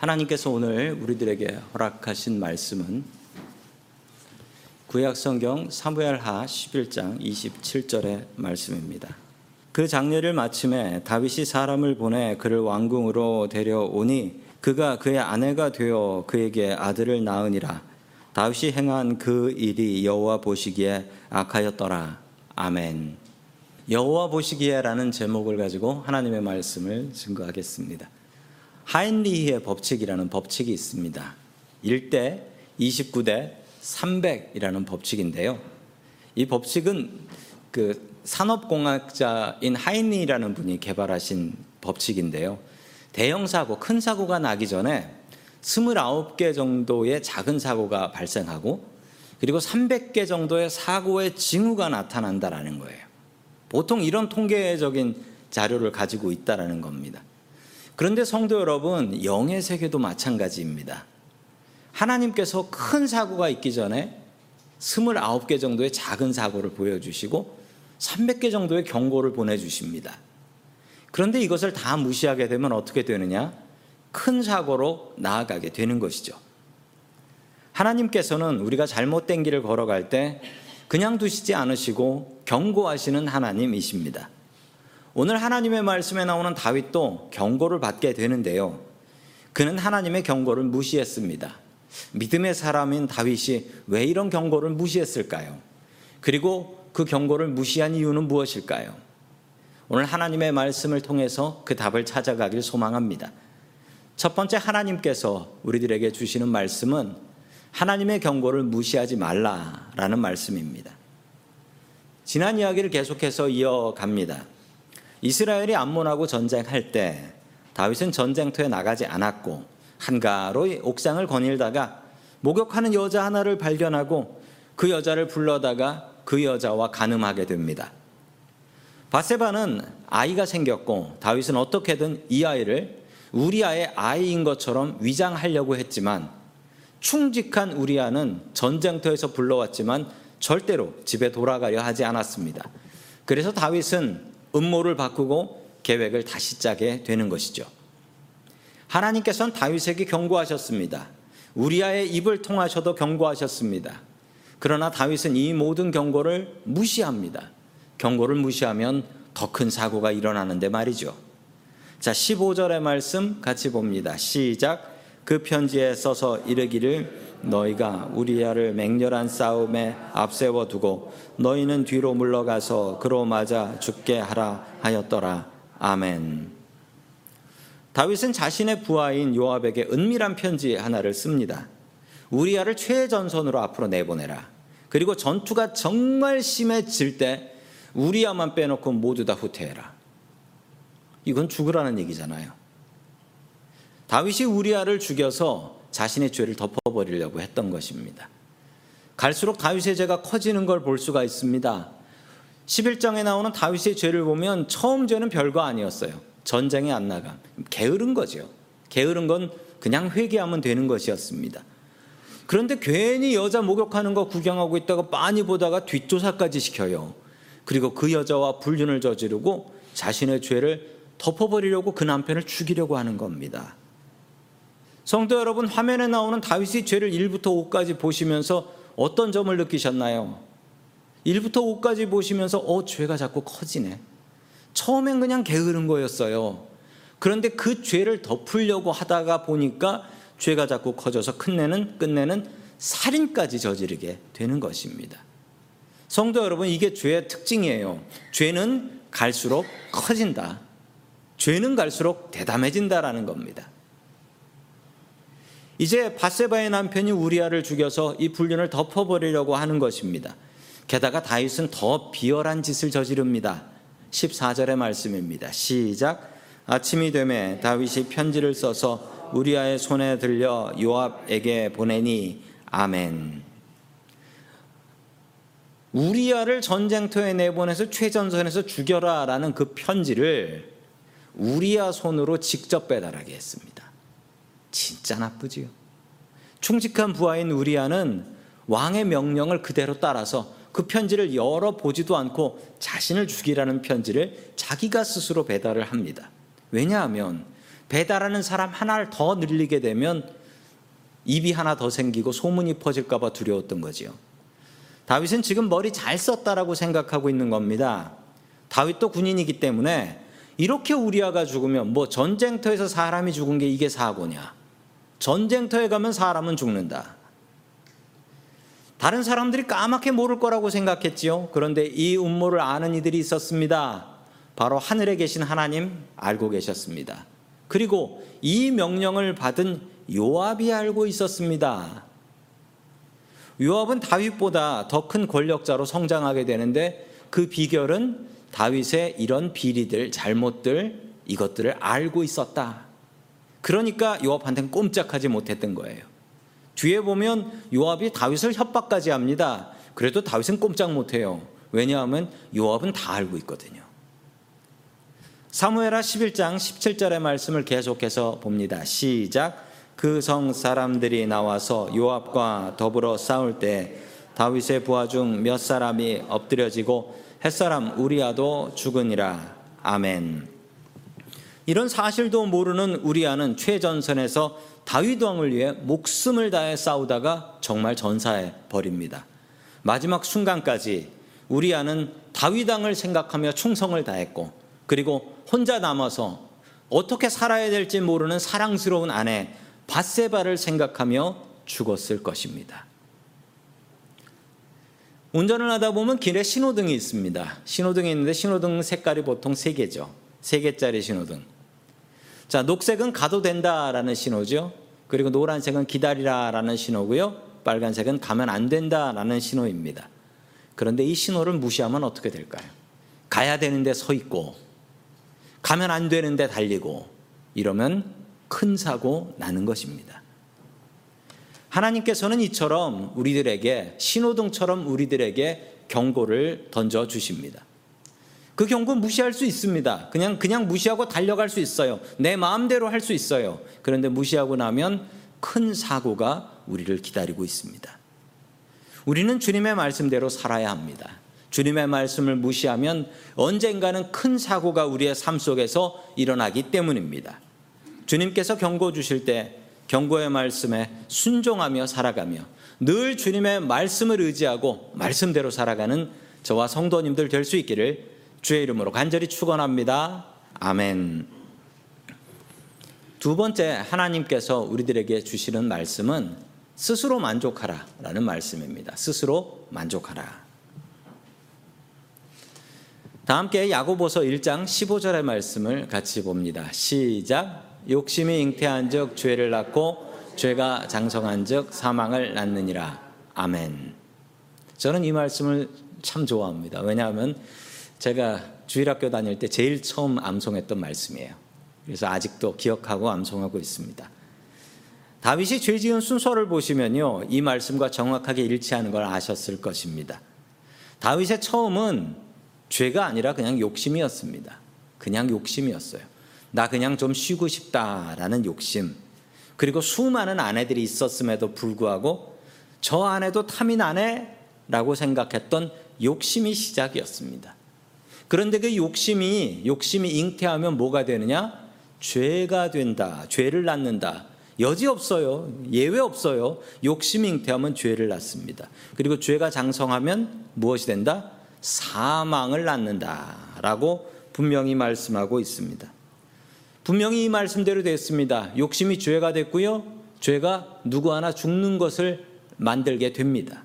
하나님께서 오늘 우리들에게 허락하신 말씀은 구약 성경 사무엘하 11장 27절의 말씀입니다. 그 장례를 마침에 다윗이 사람을 보내 그를 왕궁으로 데려오니 그가 그의 아내가 되어 그에게 아들을 낳으니라. 다윗이 행한 그 일이 여호와 보시기에 악하였더라. 아멘. 여호와 보시기에라는 제목을 가지고 하나님의 말씀을 증거하겠습니다. 하인리히의 법칙이라는 법칙이 있습니다. 1대 29대 300이라는 법칙인데요. 이 법칙은 그 산업공학자인 하인리라는 분이 개발하신 법칙인데요. 대형 사고, 큰 사고가 나기 전에 29개 정도의 작은 사고가 발생하고 그리고 300개 정도의 사고의 징후가 나타난다라는 거예요. 보통 이런 통계적인 자료를 가지고 있다라는 겁니다. 그런데 성도 여러분, 영의 세계도 마찬가지입니다. 하나님께서 큰 사고가 있기 전에 29개 정도의 작은 사고를 보여주시고 300개 정도의 경고를 보내주십니다. 그런데 이것을 다 무시하게 되면 어떻게 되느냐? 큰 사고로 나아가게 되는 것이죠. 하나님께서는 우리가 잘못된 길을 걸어갈 때 그냥 두시지 않으시고 경고하시는 하나님이십니다. 오늘 하나님의 말씀에 나오는 다윗도 경고를 받게 되는데요. 그는 하나님의 경고를 무시했습니다. 믿음의 사람인 다윗이 왜 이런 경고를 무시했을까요? 그리고 그 경고를 무시한 이유는 무엇일까요? 오늘 하나님의 말씀을 통해서 그 답을 찾아가길 소망합니다. 첫 번째 하나님께서 우리들에게 주시는 말씀은 하나님의 경고를 무시하지 말라라는 말씀입니다. 지난 이야기를 계속해서 이어갑니다. 이스라엘이 암몬하고 전쟁할 때 다윗은 전쟁터에 나가지 않았고 한가로 옥상을 거닐다가 목욕하는 여자 하나를 발견하고 그 여자를 불러다가 그 여자와 간음하게 됩니다. 바세바는 아이가 생겼고 다윗은 어떻게든 이 아이를 우리아의 아이인 것처럼 위장하려고 했지만 충직한 우리아는 전쟁터에서 불러왔지만 절대로 집에 돌아가려 하지 않았습니다. 그래서 다윗은 음모를 바꾸고 계획을 다시 짜게 되는 것이죠. 하나님께서는 다윗에게 경고하셨습니다. 우리아의 입을 통하셔도 경고하셨습니다. 그러나 다윗은 이 모든 경고를 무시합니다. 경고를 무시하면 더 큰 사고가 일어나는데 말이죠. 자, 15절의 말씀 같이 봅니다. 시작. 그 편지에 써서 이르기를 너희가 우리야를 맹렬한 싸움에 앞세워 두고 너희는 뒤로 물러가서 그로 맞아 죽게 하라 하였더라. 아멘. 다윗은 자신의 부하인 요압에게 은밀한 편지 하나를 씁니다. 우리야를 최전선으로 앞으로 내보내라. 그리고 전투가 정말 심해질 때 우리야만 빼놓고 모두 다 후퇴해라. 이건 죽으라는 얘기잖아요. 다윗이 우리아를 죽여서 자신의 죄를 덮어버리려고 했던 것입니다. 갈수록 다윗의 죄가 커지는 걸 볼 수가 있습니다. 11장에 나오는 다윗의 죄를 보면 처음 죄는 별거 아니었어요. 전쟁에 안 나가. 게으른 거죠. 게으른 건 그냥 회개하면 되는 것이었습니다. 그런데 괜히 여자 목욕하는 거 구경하고 있다가 빤히 보다가 뒷조사까지 시켜요. 그리고 그 여자와 불륜을 저지르고 자신의 죄를 덮어버리려고 그 남편을 죽이려고 하는 겁니다. 성도 여러분, 화면에 나오는 다윗의 죄를 1부터 5까지 보시면서 어떤 점을 느끼셨나요? 1부터 5까지 보시면서 어, 죄가 자꾸 커지네. 처음엔 그냥 게으른 거였어요. 그런데 그 죄를 덮으려고 하다가 보니까 죄가 자꾸 커져서 끝내는, 끝내는 살인까지 저지르게 되는 것입니다. 성도 여러분, 이게 죄의 특징이에요. 죄는 갈수록 커진다. 죄는 갈수록 대담해진다라는 겁니다. 이제 바세바의 남편이 우리아를 죽여서 이 불륜을 덮어버리려고 하는 것입니다. 게다가 다윗은 더 비열한 짓을 저지릅니다. 14절의 말씀입니다. 시작. 아침이 되매 다윗이 편지를 써서 우리아의 손에 들려 요압에게 보내니 아멘. 우리아를 전쟁터에 내보내서 최전선에서 죽여라라는 그 편지를 우리아 손으로 직접 배달하게 했습니다. 진짜 나쁘지요. 충직한 부하인 우리아는 왕의 명령을 그대로 따라서 그 편지를 열어 보지도 않고 자신을 죽이라는 편지를 자기가 스스로 배달을 합니다. 왜냐하면 배달하는 사람 하나를 더 늘리게 되면 입이 하나 더 생기고 소문이 퍼질까봐 두려웠던 거지요. 다윗은 지금 머리 잘 썼다라고 생각하고 있는 겁니다. 다윗도 군인이기 때문에 이렇게 우리아가 죽으면 뭐 전쟁터에서 사람이 죽은 게 이게 사고냐. 전쟁터에 가면 사람은 죽는다. 다른 사람들이 까맣게 모를 거라고 생각했지요. 그런데 이 음모를 아는 이들이 있었습니다. 바로 하늘에 계신 하나님 알고 계셨습니다. 그리고 이 명령을 받은 요압이 알고 있었습니다. 요압은 다윗보다 더 큰 권력자로 성장하게 되는데 그 비결은 다윗의 이런 비리들, 잘못들, 이것들을 알고 있었다. 그러니까 요압한테는 꼼짝하지 못했던 거예요. 뒤에 보면 요압이 다윗을 협박까지 합니다. 그래도 다윗은 꼼짝 못해요. 왜냐하면 요압은 다 알고 있거든요. 사무엘하 11장 17절의 말씀을 계속해서 봅니다. 시작. 그 성 사람들이 나와서 요압과 더불어 싸울 때 다윗의 부하 중 몇 사람이 엎드려지고 햇사람 우리아도 죽으니라. 아멘. 이런 사실도 모르는 우리아는 최전선에서 다윗 왕을 위해 목숨을 다해 싸우다가 정말 전사해 버립니다. 마지막 순간까지 우리아는 다윗 왕을 생각하며 충성을 다했고 그리고 혼자 남아서 어떻게 살아야 될지 모르는 사랑스러운 아내 바세바를 생각하며 죽었을 것입니다. 운전을 하다 보면 길에 신호등이 있습니다. 신호등이 있는데 신호등 색깔이 보통 세 개죠. 세 개짜리 신호등. 자, 녹색은 가도 된다라는 신호죠. 그리고 노란색은 기다리라라는 신호고요. 빨간색은 가면 안 된다라는 신호입니다. 그런데 이 신호를 무시하면 어떻게 될까요? 가야 되는데 서 있고 가면 안 되는데 달리고 이러면 큰 사고 나는 것입니다. 하나님께서는 이처럼 우리들에게 신호등처럼 우리들에게 경고를 던져 주십니다. 그 경고 무시할 수 있습니다. 그냥 그냥 무시하고 달려갈 수 있어요. 내 마음대로 할 수 있어요. 그런데 무시하고 나면 큰 사고가 우리를 기다리고 있습니다. 우리는 주님의 말씀대로 살아야 합니다. 주님의 말씀을 무시하면 언젠가는 큰 사고가 우리의 삶 속에서 일어나기 때문입니다. 주님께서 경고 주실 때 경고의 말씀에 순종하며 살아가며 늘 주님의 말씀을 의지하고 말씀대로 살아가는 저와 성도님들 될 수 있기를 주의 이름으로 간절히 축원합니다. 아멘. 두 번째 하나님께서 우리들에게 주시는 말씀은 스스로 만족하라라는 말씀입니다. 스스로 만족하라. 다 함께 야고보서 1장 15절의 말씀을 같이 봅니다. 시작. 욕심이 잉태한즉 죄를 낳고 죄가 장성한즉 사망을 낳느니라. 아멘. 저는 이 말씀을 참 좋아합니다. 왜냐하면 제가 주일학교 다닐 때 제일 처음 암송했던 말씀이에요. 그래서 아직도 기억하고 암송하고 있습니다. 다윗이 죄 지은 순서를 보시면요. 이 말씀과 정확하게 일치하는 걸 아셨을 것입니다. 다윗의 처음은 죄가 아니라 그냥 욕심이었습니다. 그냥 욕심이었어요. 나 그냥 좀 쉬고 싶다라는 욕심. 그리고 수많은 아내들이 있었음에도 불구하고 저 아내도 탐이 나네라고 생각했던 욕심이 시작이었습니다. 그런데 그 욕심이 욕심이 잉태하면 뭐가 되느냐? 죄가 된다. 죄를 낳는다. 여지 없어요. 예외 없어요. 욕심이 잉태하면 죄를 낳습니다. 그리고 죄가 장성하면 무엇이 된다? 사망을 낳는다라고 분명히 말씀하고 있습니다. 분명히 이 말씀대로 됐습니다. 욕심이 죄가 됐고요. 죄가 누구 하나 죽는 것을 만들게 됩니다.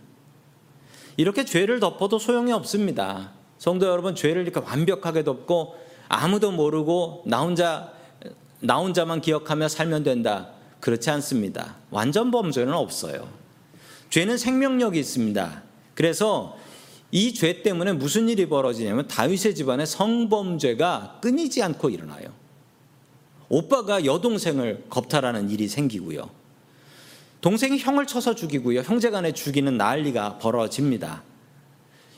이렇게 죄를 덮어도 소용이 없습니다. 성도 여러분, 죄를 이렇게 완벽하게 덮고 아무도 모르고 나 혼자, 나 혼자만 기억하며 살면 된다. 그렇지 않습니다. 완전 범죄는 없어요. 죄는 생명력이 있습니다. 그래서 이 죄 때문에 무슨 일이 벌어지냐면 다윗의 집안에 성범죄가 끊이지 않고 일어나요. 오빠가 여동생을 겁탈하는 일이 생기고요. 동생이 형을 쳐서 죽이고요. 형제 간에 죽이는 난리가 벌어집니다.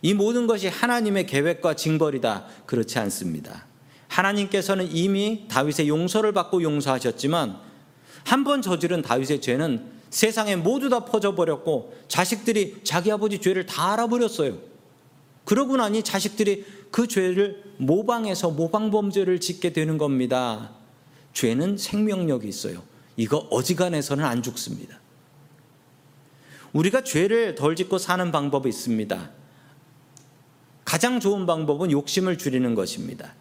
이 모든 것이 하나님의 계획과 징벌이다. 그렇지 않습니다. 하나님께서는 이미 다윗의 용서를 받고 용서하셨지만 한 번 저지른 다윗의 죄는 세상에 모두 다 퍼져버렸고 자식들이 자기 아버지 죄를 다 알아버렸어요. 그러고 나니 자식들이 그 죄를 모방해서 모방범죄를 짓게 되는 겁니다. 죄는 생명력이 있어요. 이거 어지간해서는 안 죽습니다. 우리가 죄를 덜 짓고 사는 방법이 있습니다. 가장 좋은 방법은 욕심을 줄이는 것입니다.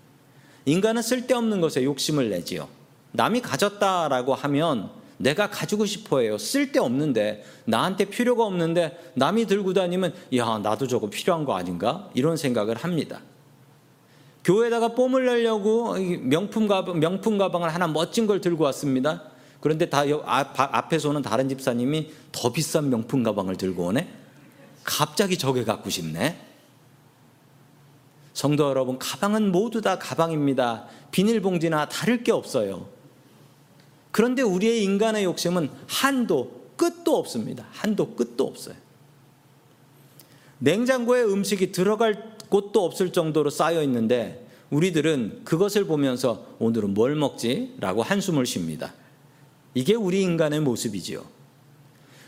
인간은 쓸데없는 것에 욕심을 내지요. 남이 가졌다라고 하면 내가 가지고 싶어 해요. 쓸데없는데, 나한테 필요가 없는데, 남이 들고 다니면, 야, 나도 저거 필요한 거 아닌가? 이런 생각을 합니다. 교회에다가 뽐을 내려고 명품 가방, 명품 가방을 하나 멋진 걸 들고 왔습니다. 그런데 다 앞에서 오는 다른 집사님이 더 비싼 명품 가방을 들고 오네? 갑자기 저게 갖고 싶네? 성도 여러분, 가방은 모두 다 가방입니다. 비닐봉지나 다를 게 없어요. 그런데 우리의 인간의 욕심은 한도, 끝도 없습니다. 한도, 끝도 없어요. 냉장고에 음식이 들어갈 곳도 없을 정도로 쌓여 있는데 우리들은 그것을 보면서 오늘은 뭘 먹지? 라고 한숨을 쉽니다. 이게 우리 인간의 모습이지요.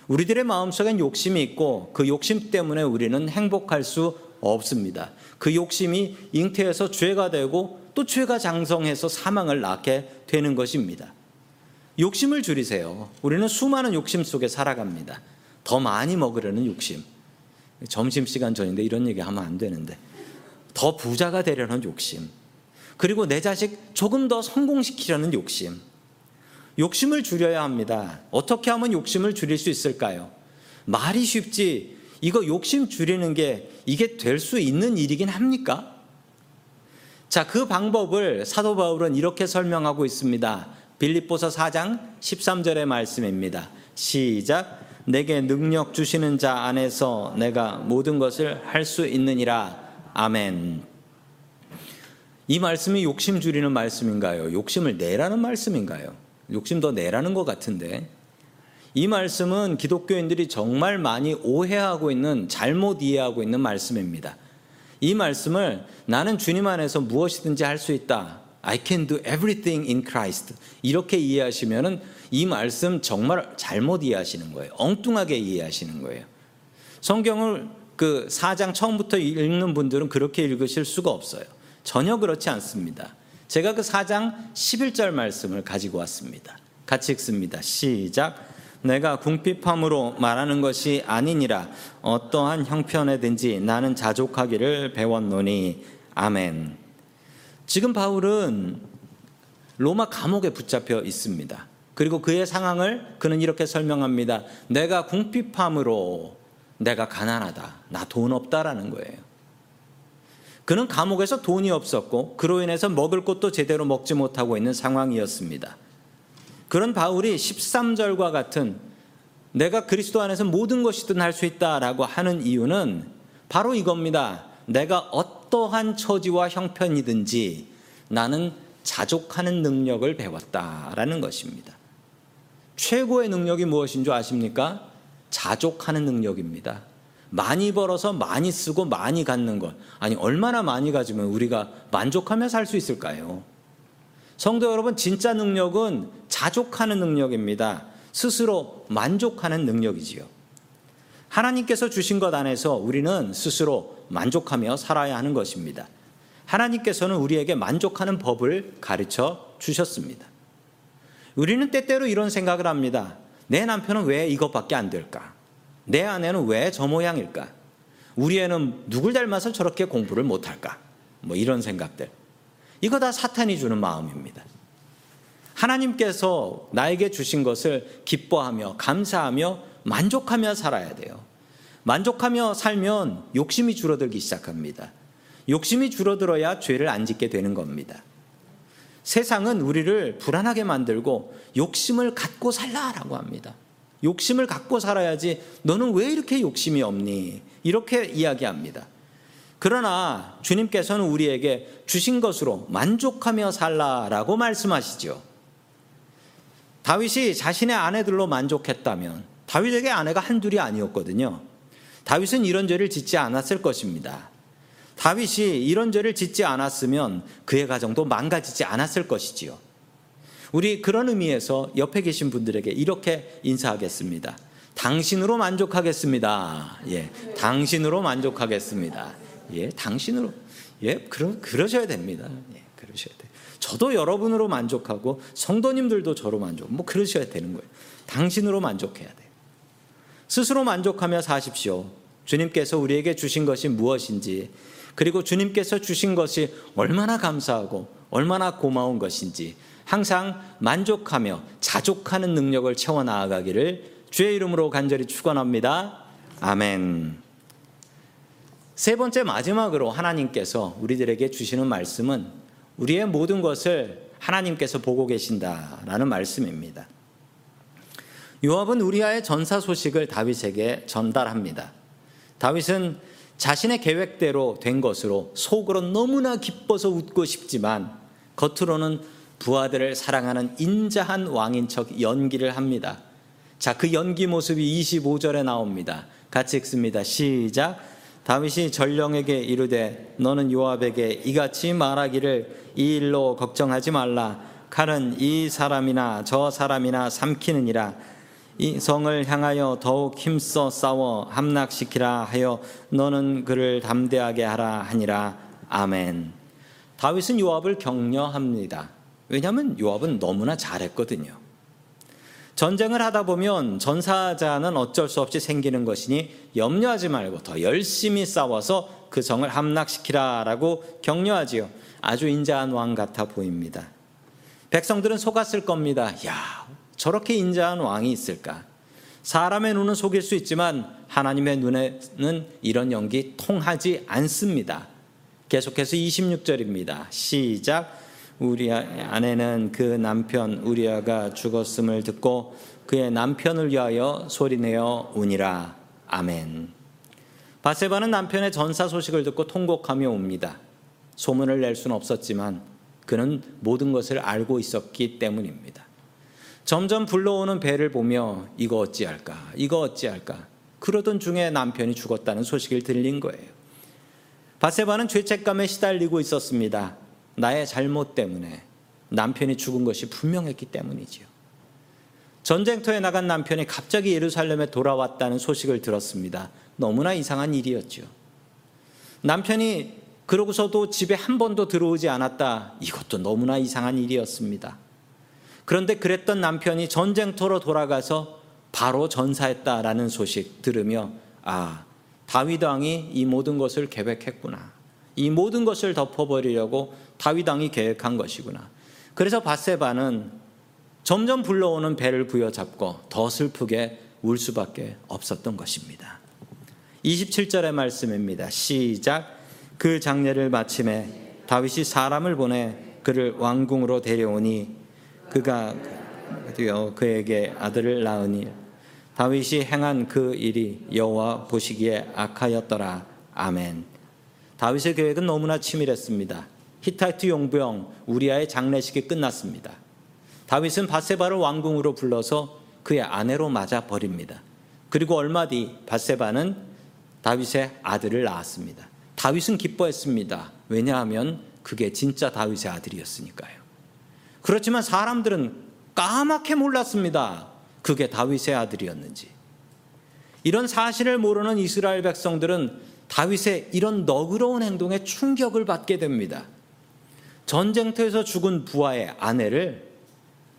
우리들의 마음속엔 욕심이 있고 그 욕심 때문에 우리는 행복할 수 없습니다. 그 욕심이 잉태해서 죄가 되고 또 죄가 장성해서 사망을 낳게 되는 것입니다. 욕심을 줄이세요. 우리는 수많은 욕심 속에 살아갑니다. 더 많이 먹으려는 욕심. 점심시간 전인데 이런 얘기 하면 안 되는데. 더 부자가 되려는 욕심. 그리고 내 자식 조금 더 성공시키려는 욕심. 욕심을 줄여야 합니다. 어떻게 하면 욕심을 줄일 수 있을까요? 말이 쉽지 이거 욕심 줄이는 게 이게 될 수 있는 일이긴 합니까? 자, 그 방법을 사도 바울은 이렇게 설명하고 있습니다. 빌립보서 4장 13절의 말씀입니다. 시작. 내게 능력 주시는 자 안에서 내가 모든 것을 할 수 있느니라. 아멘. 이 말씀이 욕심 줄이는 말씀인가요? 욕심을 내라는 말씀인가요? 욕심 더 내라는 것 같은데 이 말씀은 기독교인들이 정말 많이 오해하고 있는 잘못 이해하고 있는 말씀입니다. 이 말씀을 나는 주님 안에서 무엇이든지 할 수 있다. I can do everything in Christ. 이렇게 이해하시면은 이 말씀 정말 잘못 이해하시는 거예요. 엉뚱하게 이해하시는 거예요. 성경을 그 4장 처음부터 읽는 분들은 그렇게 읽으실 수가 없어요. 전혀 그렇지 않습니다. 제가 그 4장 11절 말씀을 가지고 왔습니다. 같이 읽습니다. 시작. 내가 궁핍함으로 말하는 것이 아니니라 어떠한 형편에든지 나는 자족하기를 배웠노니 아멘. 지금 바울은 로마 감옥에 붙잡혀 있습니다. 그리고 그의 상황을 그는 이렇게 설명합니다. 내가 궁핍함으로 내가 가난하다. 나 돈 없다라는 거예요. 그는 감옥에서 돈이 없었고 그로 인해서 먹을 것도 제대로 먹지 못하고 있는 상황이었습니다. 그런 바울이 13절과 같은 내가 그리스도 안에서 모든 것이든 할 수 있다라고 하는 이유는 바로 이겁니다. 내가 어떠한 처지와 형편이든지 나는 자족하는 능력을 배웠다라는 것입니다. 최고의 능력이 무엇인 줄 아십니까? 자족하는 능력입니다. 많이 벌어서 많이 쓰고 많이 갖는 것. 아니, 얼마나 많이 가지면 우리가 만족하며 살 수 있을까요? 성도 여러분, 진짜 능력은 자족하는 능력입니다. 스스로 만족하는 능력이지요. 하나님께서 주신 것 안에서 우리는 스스로 만족하며 살아야 하는 것입니다. 하나님께서는 우리에게 만족하는 법을 가르쳐 주셨습니다. 우리는 때때로 이런 생각을 합니다. 내 남편은 왜 이것밖에 안 될까? 내 아내는 왜 저 모양일까? 우리 애는 누굴 닮아서 저렇게 공부를 못할까? 뭐 이런 생각들. 이거 다 사탄이 주는 마음입니다. 하나님께서 나에게 주신 것을 기뻐하며 감사하며 만족하며 살아야 돼요. 만족하며 살면 욕심이 줄어들기 시작합니다. 욕심이 줄어들어야 죄를 안 짓게 되는 겁니다. 세상은 우리를 불안하게 만들고 욕심을 갖고 살라라고 합니다. 욕심을 갖고 살아야지 너는 왜 이렇게 욕심이 없니? 이렇게 이야기합니다. 그러나 주님께서는 우리에게 주신 것으로 만족하며 살라라고 말씀하시죠. 다윗이 자신의 아내들로 만족했다면 다윗에게 아내가 한둘이 아니었거든요. 다윗은 이런 죄를 짓지 않았을 것입니다. 다윗이 이런 죄를 짓지 않았으면 그의 가정도 망가지지 않았을 것이지요. 우리 그런 의미에서 옆에 계신 분들에게 이렇게 인사하겠습니다. 당신으로 만족하겠습니다. 예, 당신으로 만족하겠습니다. 예, 당신으로. 예, 그러, 그러셔야 됩니다. 예, 그러셔야 돼. 저도 여러분으로 만족하고 성도님들도 저로 만족. 뭐 그러셔야 되는 거예요. 당신으로 만족해야 돼요. 스스로 만족하며 사십시오. 주님께서 우리에게 주신 것이 무엇인지, 그리고 주님께서 주신 것이 얼마나 감사하고 얼마나 고마운 것인지 항상 만족하며 자족하는 능력을 채워 나아가기를 주의 이름으로 간절히 축원합니다. 아멘. 세 번째 마지막으로 하나님께서 우리들에게 주시는 말씀은 우리의 모든 것을 하나님께서 보고 계신다라는 말씀입니다. 요압은 우리아의 전사 소식을 다윗에게 전달합니다. 다윗은 자신의 계획대로 된 것으로 속으로 너무나 기뻐서 웃고 싶지만 겉으로는 부하들을 사랑하는 인자한 왕인 척 연기를 합니다. 자, 그 연기 모습이 25절에 나옵니다. 같이 읽습니다. 시작. 다윗이 전령에게 이르되 너는 요압에게 이같이 말하기를 이 일로 걱정하지 말라. 칼은 이 사람이나 저 사람이나 삼키느니라. 이 성을 향하여 더욱 힘써 싸워 함락시키라 하여 너는 그를 담대하게 하라 하니라. 아멘. 다윗은 요압을 격려합니다. 왜냐하면 요압은 너무나 잘했거든요. 전쟁을 하다 보면 전사자는 어쩔 수 없이 생기는 것이니 염려하지 말고 더 열심히 싸워서 그 성을 함락시키라라고 격려하지요. 아주 인자한 왕 같아 보입니다. 백성들은 속았을 겁니다. 야, 저렇게 인자한 왕이 있을까? 사람의 눈은 속일 수 있지만 하나님의 눈에는 이런 연기 통하지 않습니다. 계속해서 26절입니다. 시작. 우리 아내는 그 남편 우리아가 죽었음을 듣고 그의 남편을 위하여 소리내어 우니라. 아멘. 바세바는 남편의 전사 소식을 듣고 통곡하며 옵니다. 소문을 낼 수는 없었지만 그는 모든 것을 알고 있었기 때문입니다. 점점 불러오는 배를 보며 이거 어찌할까, 이거 어찌할까. 그러던 중에 남편이 죽었다는 소식을 들린 거예요. 바세바는 죄책감에 시달리고 있었습니다. 나의 잘못 때문에 남편이 죽은 것이 분명했기 때문이지요. 전쟁터에 나간 남편이 갑자기 예루살렘에 돌아왔다는 소식을 들었습니다. 너무나 이상한 일이었죠. 남편이 그러고서도 집에 한 번도 들어오지 않았다. 이것도 너무나 이상한 일이었습니다. 그런데 그랬던 남편이 전쟁터로 돌아가서 바로 전사했다라는 소식 들으며 아 다윗 왕이 이 모든 것을 계획했구나. 이 모든 것을 덮어버리려고 다윗 왕이 계획한 것이구나. 그래서 바세바는 점점 불러오는 배를 부여잡고 더 슬프게 울 수밖에 없었던 것입니다. 27절의 말씀입니다. 시작. 그 장례를 마침에 다윗이 사람을 보내 그를 왕궁으로 데려오니 그가 그에게 아들을 낳으니 다윗이 행한 그 일이 여호와 보시기에 악하였더라. 아멘. 다윗의 계획은 너무나 치밀했습니다. 히타이트 용병 우리아의 장례식이 끝났습니다. 다윗은 바세바를 왕궁으로 불러서 그의 아내로 맞아 버립니다. 그리고 얼마 뒤 바세바는 다윗의 아들을 낳았습니다. 다윗은 기뻐했습니다. 왜냐하면 그게 진짜 다윗의 아들이었으니까요. 그렇지만 사람들은 까맣게 몰랐습니다. 그게 다윗의 아들이었는지. 이런 사실을 모르는 이스라엘 백성들은 다윗의 이런 너그러운 행동에 충격을 받게 됩니다. 전쟁터에서 죽은 부하의 아내를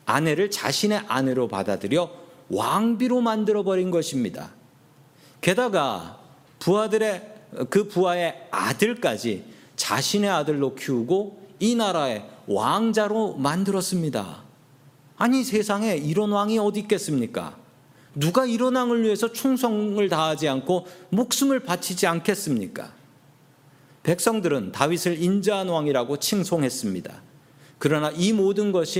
아내를 자신의 아내로 받아들여 왕비로 만들어 버린 것입니다. 게다가 부하들의 그 부하의 아들까지 자신의 아들로 키우고 이 나라의 왕자로 만들었습니다. 아니 세상에 이런 왕이 어디 있겠습니까? 누가 이런 왕을 위해서 충성을 다하지 않고 목숨을 바치지 않겠습니까? 백성들은 다윗을 인자한 왕이라고 칭송했습니다. 그러나 이 모든 것이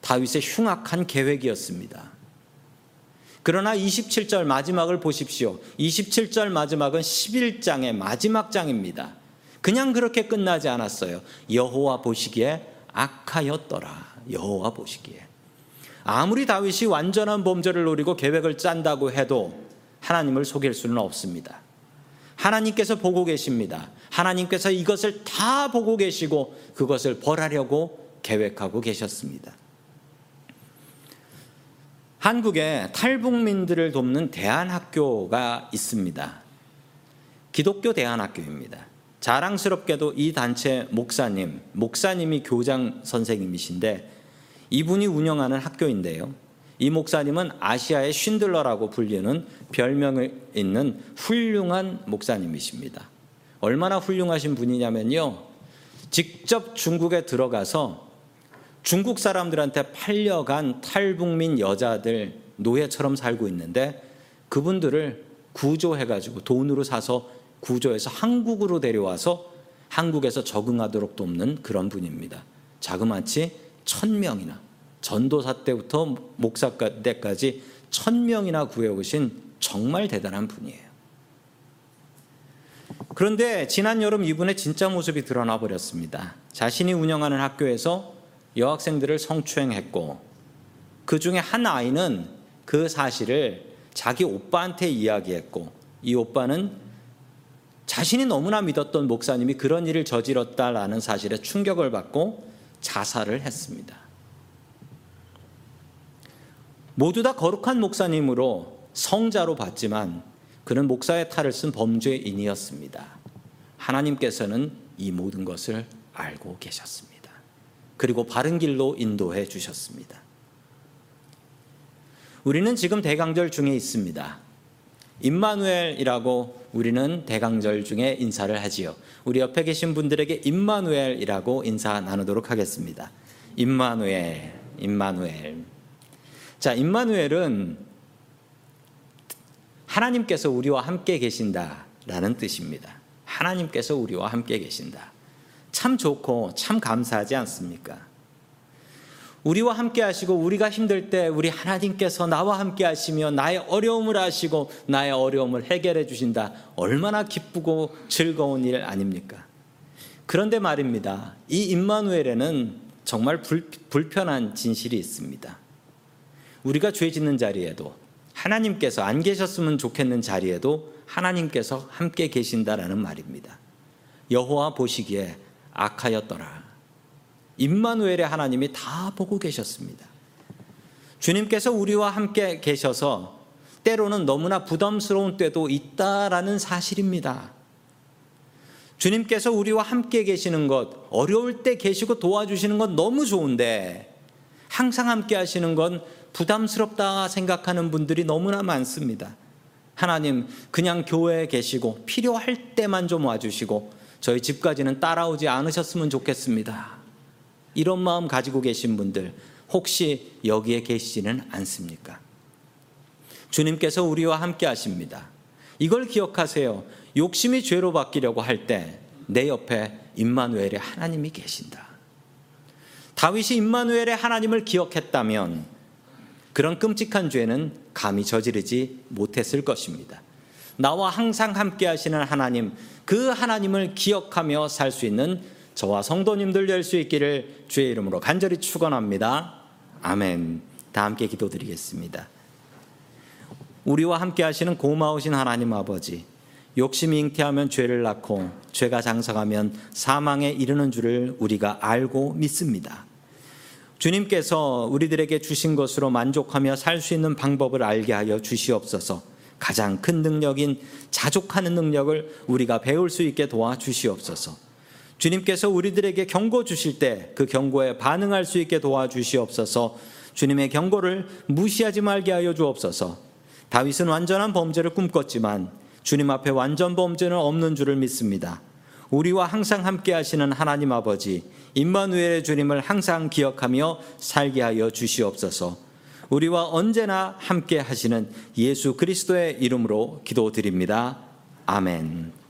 다윗의 흉악한 계획이었습니다. 그러나 27절 마지막을 보십시오. 27절 마지막은 11장의 마지막 장입니다. 그냥 그렇게 끝나지 않았어요. 여호와 보시기에 악하였더라. 여호와 보시기에. 아무리 다윗이 완전한 범죄를 노리고 계획을 짠다고 해도 하나님을 속일 수는 없습니다. 하나님께서 보고 계십니다. 하나님께서 이것을 다 보고 계시고 그것을 벌하려고 계획하고 계셨습니다. 한국에 탈북민들을 돕는 대안학교가 있습니다. 기독교 대안학교입니다. 자랑스럽게도 이 단체 목사님, 목사님이 교장 선생님이신데 이분이 운영하는 학교인데요. 이 목사님은 아시아의 쉰들러라고 불리는 별명이 있는 훌륭한 목사님이십니다. 얼마나 훌륭하신 분이냐면요. 직접 중국에 들어가서 중국 사람들한테 팔려간 탈북민 여자들 노예처럼 살고 있는데 그분들을 구조해가지고 돈으로 사서 구조해서 한국으로 데려와서 한국에서 적응하도록 돕는 그런 분입니다. 자그마치 천 명이나 전도사 때부터 목사 때까지 천 명이나 구해오신 정말 대단한 분이에요. 그런데 지난 여름 이분의 진짜 모습이 드러나 버렸습니다. 자신이 운영하는 학교에서 여학생들을 성추행했고 그 중에 한 아이는 그 사실을 자기 오빠한테 이야기했고 이 오빠는 자신이 너무나 믿었던 목사님이 그런 일을 저질렀다라는 사실에 충격을 받고 자살을 했습니다. 모두 다 거룩한 목사님으로 성자로 봤지만 그는 목사의 탈을 쓴 범죄인이었습니다. 하나님께서는 이 모든 것을 알고 계셨습니다. 그리고 바른 길로 인도해 주셨습니다. 우리는 지금 대강절 중에 있습니다. 임마누엘이라고 우리는 대강절 중에 인사를 하지요. 우리 옆에 계신 분들에게 임마누엘이라고 인사 나누도록 하겠습니다. 임마누엘, 임마누엘. 자, 임마누엘은 하나님께서 우리와 함께 계신다라는 뜻입니다. 하나님께서 우리와 함께 계신다. 참 좋고 참 감사하지 않습니까? 우리와 함께 하시고 우리가 힘들 때 우리 하나님께서 나와 함께 하시며 나의 어려움을 아시고 나의 어려움을 해결해 주신다. 얼마나 기쁘고 즐거운 일 아닙니까? 그런데 말입니다. 이 임마누엘에는 정말 불, 불편한 진실이 있습니다. 우리가 죄 짓는 자리에도 하나님께서 안 계셨으면 좋겠는 자리에도 하나님께서 함께 계신다라는 말입니다. 여호와 보시기에 악하였더라. 임마누엘의 하나님이 다 보고 계셨습니다. 주님께서 우리와 함께 계셔서 때로는 너무나 부담스러운 때도 있다라는 사실입니다. 주님께서 우리와 함께 계시는 것, 어려울 때 계시고 도와주시는 건 너무 좋은데 항상 함께 하시는 건 부담스럽다 생각하는 분들이 너무나 많습니다. 하나님, 그냥 교회에 계시고 필요할 때만 좀 와주시고 저희 집까지는 따라오지 않으셨으면 좋겠습니다. 이런 마음 가지고 계신 분들 혹시 여기에 계시지는 않습니까? 주님께서 우리와 함께 하십니다. 이걸 기억하세요. 욕심이 죄로 바뀌려고 할 때 내 옆에 임마누엘의 하나님이 계신다. 다윗이 임마누엘의 하나님을 기억했다면 그런 끔찍한 죄는 감히 저지르지 못했을 것입니다. 나와 항상 함께 하시는 하나님, 그 하나님을 기억하며 살 수 있는 저와 성도님들 될수 있기를 주의 이름으로 간절히 축원합니다. 아멘. 다 함께 기도드리겠습니다. 우리와 함께 하시는 고마우신 하나님 아버지, 욕심이 잉태하면 죄를 낳고 죄가 장성하면 사망에 이르는 줄을 우리가 알고 믿습니다. 주님께서 우리들에게 주신 것으로 만족하며 살 수 있는 방법을 알게 하여 주시옵소서. 가장 큰 능력인 자족하는 능력을 우리가 배울 수 있게 도와 주시옵소서. 주님께서 우리들에게 경고 주실 때 그 경고에 반응할 수 있게 도와 주시옵소서. 주님의 경고를 무시하지 말게 하여 주옵소서. 다윗은 완전한 범죄를 꿈꿨지만 주님 앞에 완전 범죄는 없는 줄을 믿습니다. 우리와 항상 함께 하시는 하나님 아버지 임마누엘의 주님을 항상 기억하며 살게 하여 주시옵소서. 우리와 언제나 함께 하시는 예수 그리스도의 이름으로 기도드립니다. 아멘.